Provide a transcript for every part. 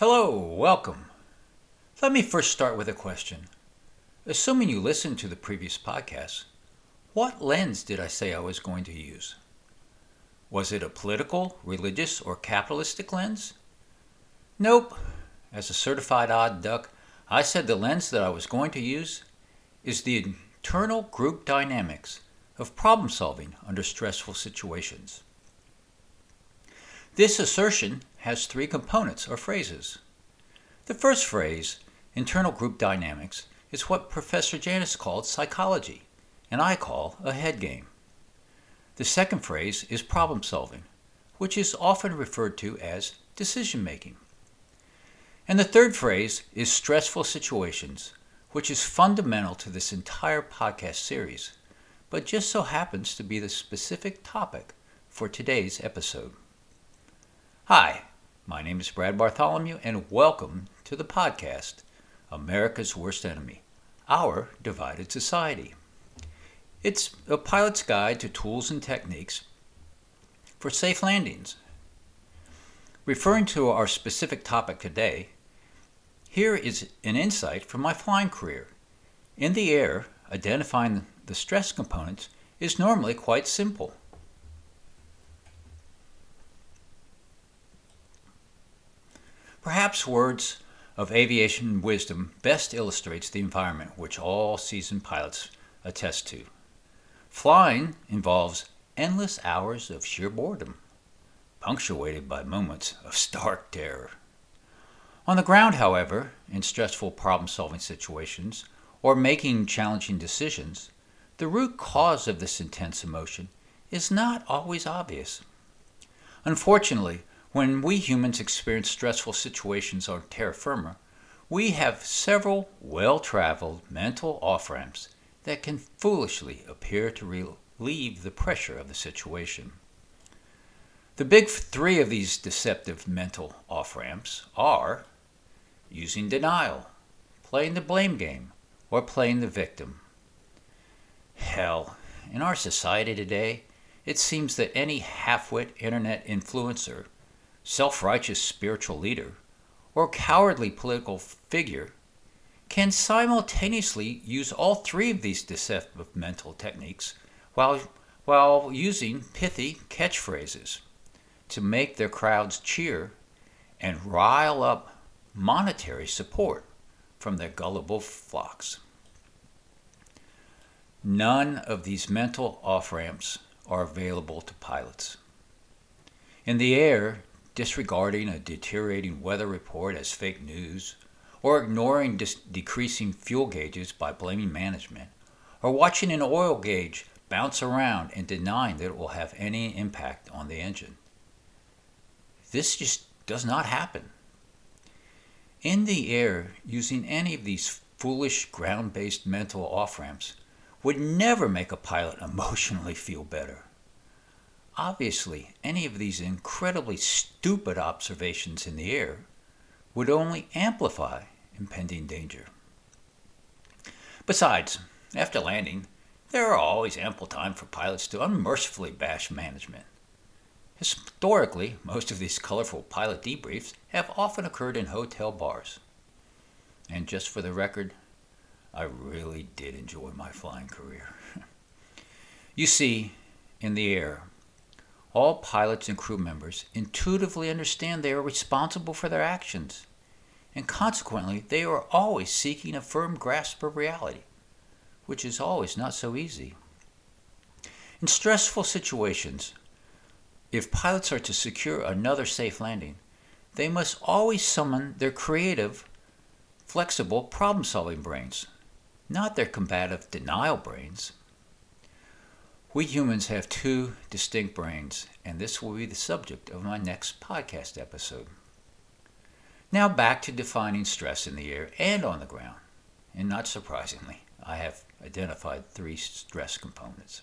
Hello, welcome. Let me first start with a question. Assuming you listened to the previous podcast, what lens did I say I was going to use? Was it a political, religious, or capitalistic lens? Nope. As a certified odd duck, I said the lens that I was going to use is the internal group dynamics of problem solving under stressful situations. This assertion has three components or phrases. The first phrase, internal group dynamics, is what Professor Janis called psychology, and I call a head game. The second phrase is problem solving, which is often referred to as decision making. And the third phrase is stressful situations, which is fundamental to this entire podcast series, but just so happens to be the specific topic for today's episode. Hi, my name is Brad Bartholomew, and welcome to the podcast America's Worst Enemy Our Divided Society. It's a pilot's guide to tools and techniques for safe landings. Referring to our specific topic today, here is an insight from my flying career. In the air, identifying the stress components is normally quite simple. Perhaps words of aviation wisdom best illustrates the environment which all seasoned pilots attest to. Flying involves endless hours of sheer boredom, punctuated by moments of stark terror. On the ground, however, in stressful problem solving situations or making challenging decisions, the root cause of this intense emotion is not always obvious. Unfortunately, when we humans experience stressful situations on terra firma, we have several well traveled mental off ramps that can foolishly appear to relieve the pressure of the situation. The big three of these deceptive mental off ramps are using denial, playing the blame game, or playing the victim. Hell, in our society today, it seems that any half wit internet influencer, self righteous spiritual leader, or cowardly political figure can simultaneously use all three of these deceptive mental techniques while, while using pithy catchphrases to make their crowds cheer and rile up monetary support from their gullible flocks. None of these mental off ramps are available to pilots. In the air, disregarding a deteriorating weather report as fake news or ignoring dis- decreasing fuel gauges by blaming management, or watching an oil gauge bounce around and denying that it will have any impact on the engine. This just does not happen. In the air, using any of these foolish ground based mental off ramps would never make a pilot emotionally feel better. Obviously, any of these incredibly stupid observations in the air would only amplify impending danger. Besides, after landing, there are always ample time for pilots to unmercifully bash management. Historically, most of these colorful pilot debriefs have often occurred in hotel bars. And just for the record, I really did enjoy my flying career. you see, in the air, all pilots and crew members intuitively understand they are responsible for their actions, and consequently, they are always seeking a firm grasp of reality, which is always not so easy. In stressful situations, if pilots are to secure another safe landing, they must always summon their creative, flexible problem solving brains, not their combative denial brains. We humans have two distinct brains, and this will be the subject of my next podcast episode. Now back to defining stress in the air and on the ground. And not surprisingly, I have identified three stress components.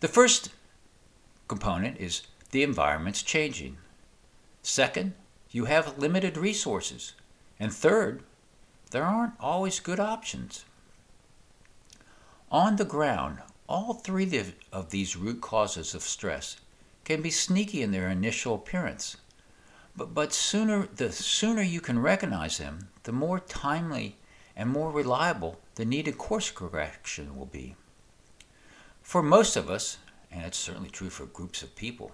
The first component is the environment's changing. Second, you have limited resources. And third, there aren't always good options. On the ground, all three of these root causes of stress can be sneaky in their initial appearance, But, but sooner the sooner you can recognize them, the more timely and more reliable the needed course correction will be. For most of us, and it's certainly true for groups of people,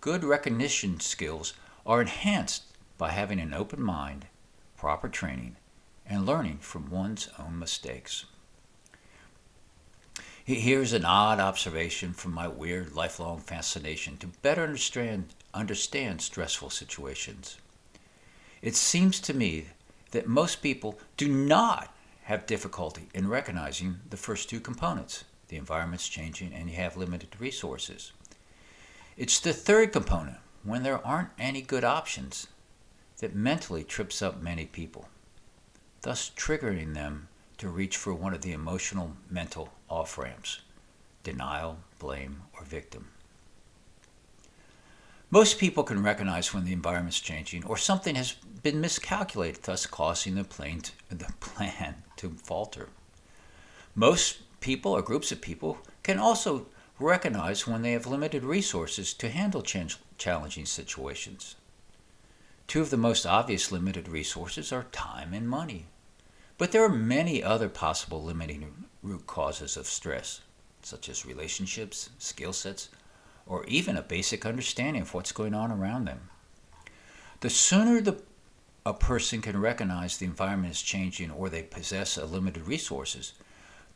good recognition skills are enhanced by having an open mind, proper training, and learning from one's own mistakes. Here's an odd observation from my weird lifelong fascination to better understand, understand stressful situations. It seems to me that most people do not have difficulty in recognizing the first two components the environment's changing and you have limited resources. It's the third component, when there aren't any good options, that mentally trips up many people, thus triggering them to reach for one of the emotional mental off ramps denial, blame, or victim. Most people can recognize when the environment's changing or something has been miscalculated, thus causing the, plane to, the plan to falter. Most people or groups of people can also recognize when they have limited resources to handle challenging situations. Two of the most obvious limited resources are time and money. But there are many other possible limiting root causes of stress, such as relationships, skill sets, or even a basic understanding of what's going on around them. The sooner the, a person can recognize the environment is changing or they possess a limited resources,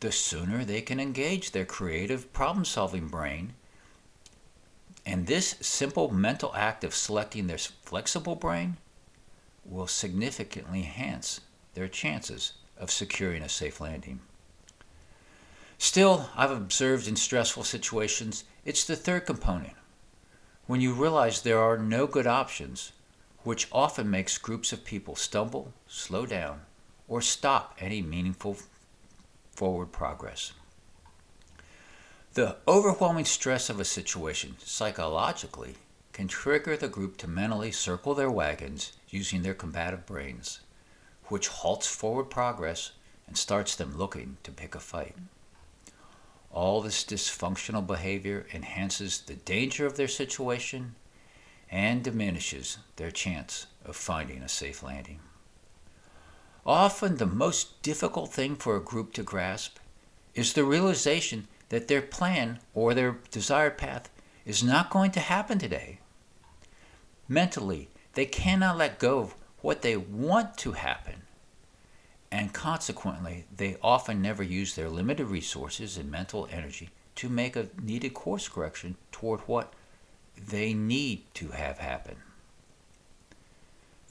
the sooner they can engage their creative problem solving brain. And this simple mental act of selecting their flexible brain will significantly enhance their chances of securing a safe landing. Still, I've observed in stressful situations, it's the third component. When you realize there are no good options, which often makes groups of people stumble, slow down, or stop any meaningful forward progress. The overwhelming stress of a situation psychologically can trigger the group to mentally circle their wagons using their combative brains which halts forward progress and starts them looking to pick a fight. All this dysfunctional behavior enhances the danger of their situation and diminishes their chance of finding a safe landing. Often, the most difficult thing for a group to grasp is the realization that their plan or their desired path is not going to happen today. Mentally, they cannot let go what they want to happen. And consequently, they often never use their limited resources and mental energy to make a needed course correction toward what they need to have happen.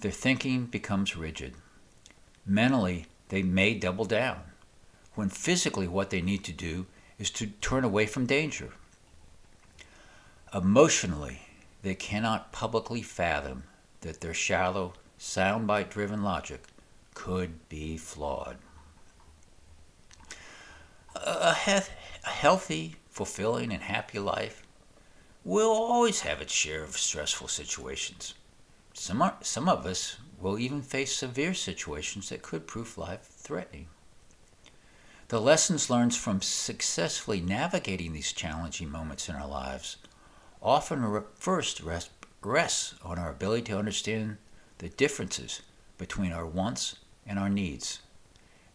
Their thinking becomes rigid. Mentally, they may double down, when physically what they need to do is to turn away from danger. Emotionally, they cannot publicly fathom that their shallow, soundbite driven logic could be flawed. A, a healthy, fulfilling, and happy life will always have its share of stressful situations. Some, are, some of us will even face severe situations that could prove life threatening. The lessons learned from successfully navigating these challenging moments in our lives often first rest, rests on our ability to understand the differences between our wants and our needs,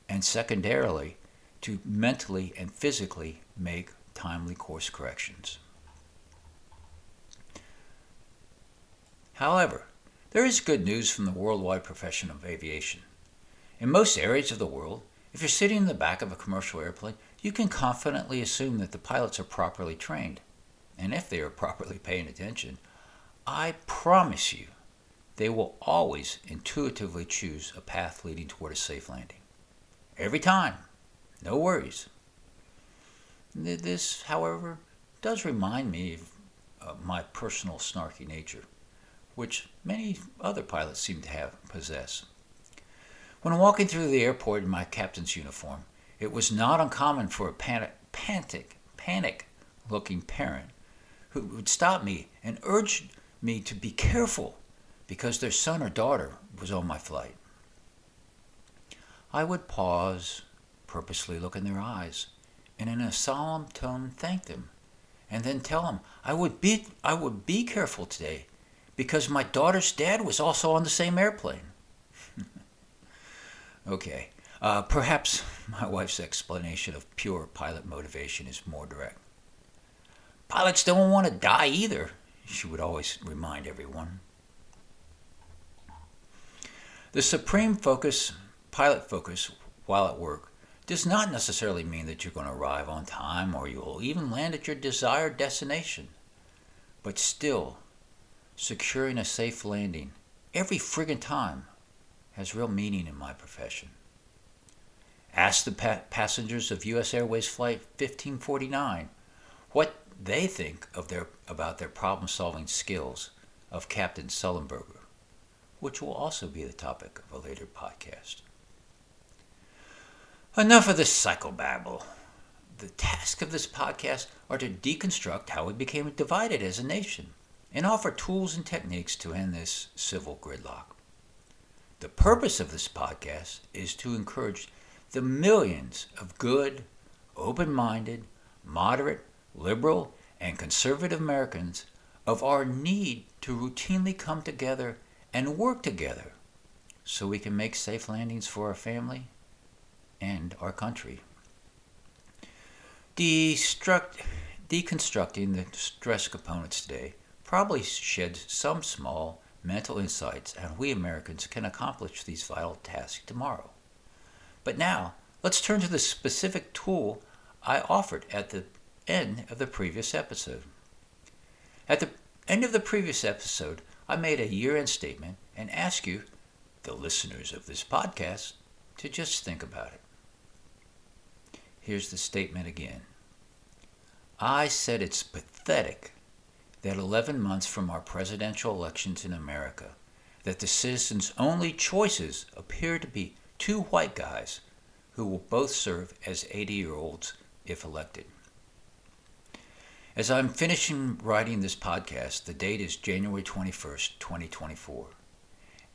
and secondarily, to mentally and physically make timely course corrections. However, there is good news from the worldwide profession of aviation. In most areas of the world, if you're sitting in the back of a commercial airplane, you can confidently assume that the pilots are properly trained. And if they are properly paying attention, I promise you they will always intuitively choose a path leading toward a safe landing. Every time. No worries. This, however, does remind me of my personal snarky nature, which many other pilots seem to have possess. When walking through the airport in my captain's uniform, it was not uncommon for a panic, panic, panic looking parent who would stop me and urge me to be careful because their son or daughter was on my flight. I would pause, purposely look in their eyes, and in a solemn tone thank them, and then tell them I would be I would be careful today because my daughter's dad was also on the same airplane. okay, uh, perhaps my wife's explanation of pure pilot motivation is more direct. Pilots don't want to die either, she would always remind everyone. The supreme focus, pilot focus, while at work, does not necessarily mean that you're going to arrive on time or you'll even land at your desired destination. But still, securing a safe landing every friggin' time has real meaning in my profession. Ask the pa- passengers of U.S. Airways Flight 1549 what they think of their, about their problem solving skills of Captain Sullenberger, which will also be the topic of a later podcast. Enough of this psychobabble. The task of this podcast are to deconstruct how we became divided as a nation and offer tools and techniques to end this civil gridlock. The purpose of this podcast is to encourage the millions of good, open minded, moderate, liberal, and conservative Americans of our need to routinely come together and work together so we can make safe landings for our family and our country. Destruct, deconstructing the stress components today probably sheds some small mental insights on how we Americans can accomplish these vital tasks tomorrow. But now, let's turn to the specific tool I offered at the end of the previous episode. At the end of the previous episode, I made a year end statement and asked you, the listeners of this podcast, to just think about it. Here's the statement again. I said it's pathetic that 11 months from our presidential elections in America, that the citizens' only choices appear to be two white guys who will both serve as 80 year olds if elected. As I'm finishing writing this podcast, the date is January 21st, 2024,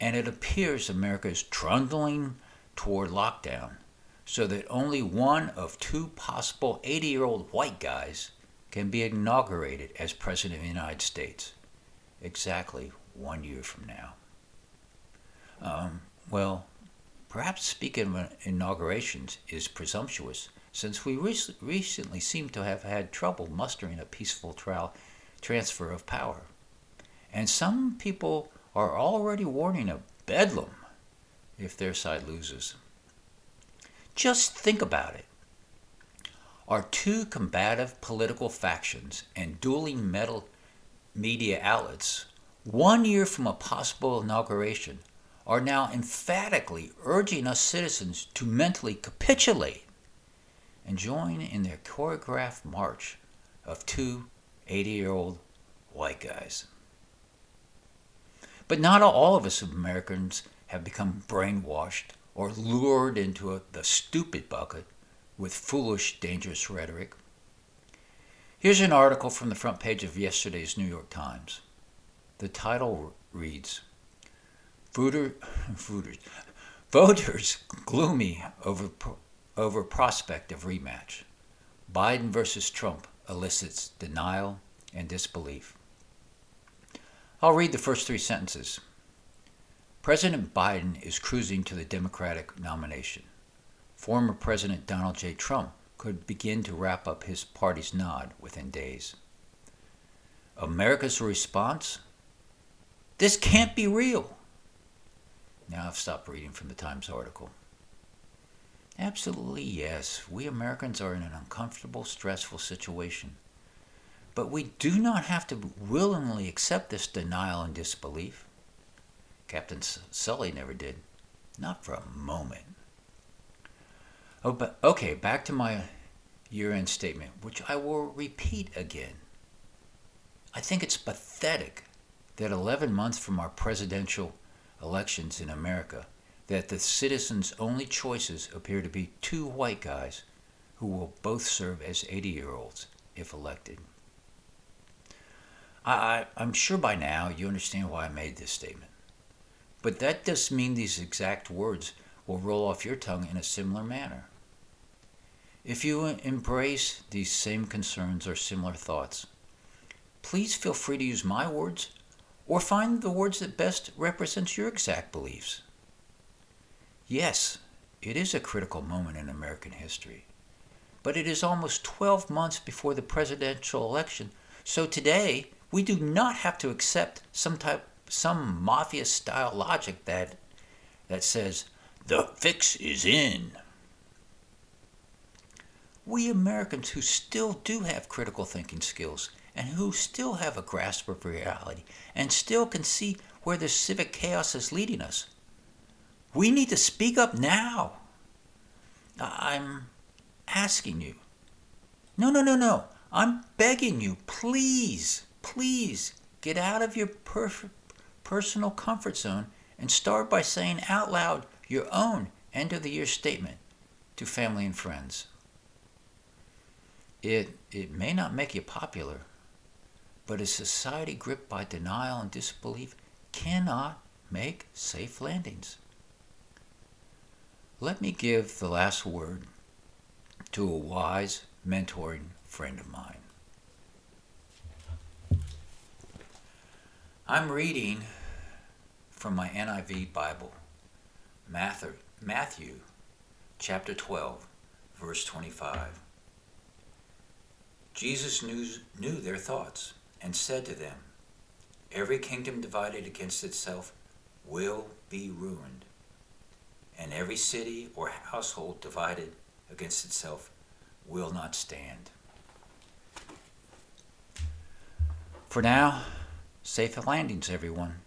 and it appears America is trundling toward lockdown so that only one of two possible 80 year old white guys can be inaugurated as President of the United States exactly one year from now. Um, well, perhaps speaking of inaugurations is presumptuous since we rec- recently seem to have had trouble mustering a peaceful trial transfer of power. And some people are already warning of bedlam if their side loses. Just think about it. Our two combative political factions and dueling metal media outlets, one year from a possible inauguration, are now emphatically urging us citizens to mentally capitulate and join in their choreographed march of two 80 year old white guys. But not all of us Americans have become brainwashed or lured into a, the stupid bucket with foolish, dangerous rhetoric. Here's an article from the front page of yesterday's New York Times. The title reads Voter, voters, voters gloomy over over prospect of rematch. Biden versus Trump elicits denial and disbelief. I'll read the first three sentences. President Biden is cruising to the Democratic nomination. Former President Donald J. Trump could begin to wrap up his party's nod within days. America's response? This can't be real. Now I've stopped reading from the Times article. Absolutely, yes. We Americans are in an uncomfortable, stressful situation. But we do not have to willingly accept this denial and disbelief. Captain Sully never did. Not for a moment. Oh, but okay, back to my year end statement, which I will repeat again. I think it's pathetic that 11 months from our presidential elections in America, that the citizens' only choices appear to be two white guys who will both serve as 80 year olds if elected. I, am sure by now you understand why I made this statement. But that doesn't mean these exact words will roll off your tongue in a similar manner. If you embrace these same concerns or similar thoughts, please feel free to use my words Or find the words that best represents your exact beliefs. Yes, it is a critical moment in American history. But it is almost 12 months before the presidential election, so today we do not have to accept some type some mafia style logic that that says the fix is in. We Americans who still do have critical thinking skills and who still have a grasp of reality and still can see where this civic chaos is leading us. We need to speak up now. I'm asking you. No, no, no, no. I'm begging you, please, please get out of your per- personal comfort zone and start by saying out loud your own end of the year statement to family and friends. It, it may not make you popular, but a society gripped by denial and disbelief cannot make safe landings. Let me give the last word to a wise, mentoring friend of mine. I'm reading from my NIV Bible, Matthew, Matthew chapter 12, verse 25. Jesus knew, knew their thoughts and said to them, Every kingdom divided against itself will be ruined, and every city or household divided against itself will not stand. For now, safe landings, everyone.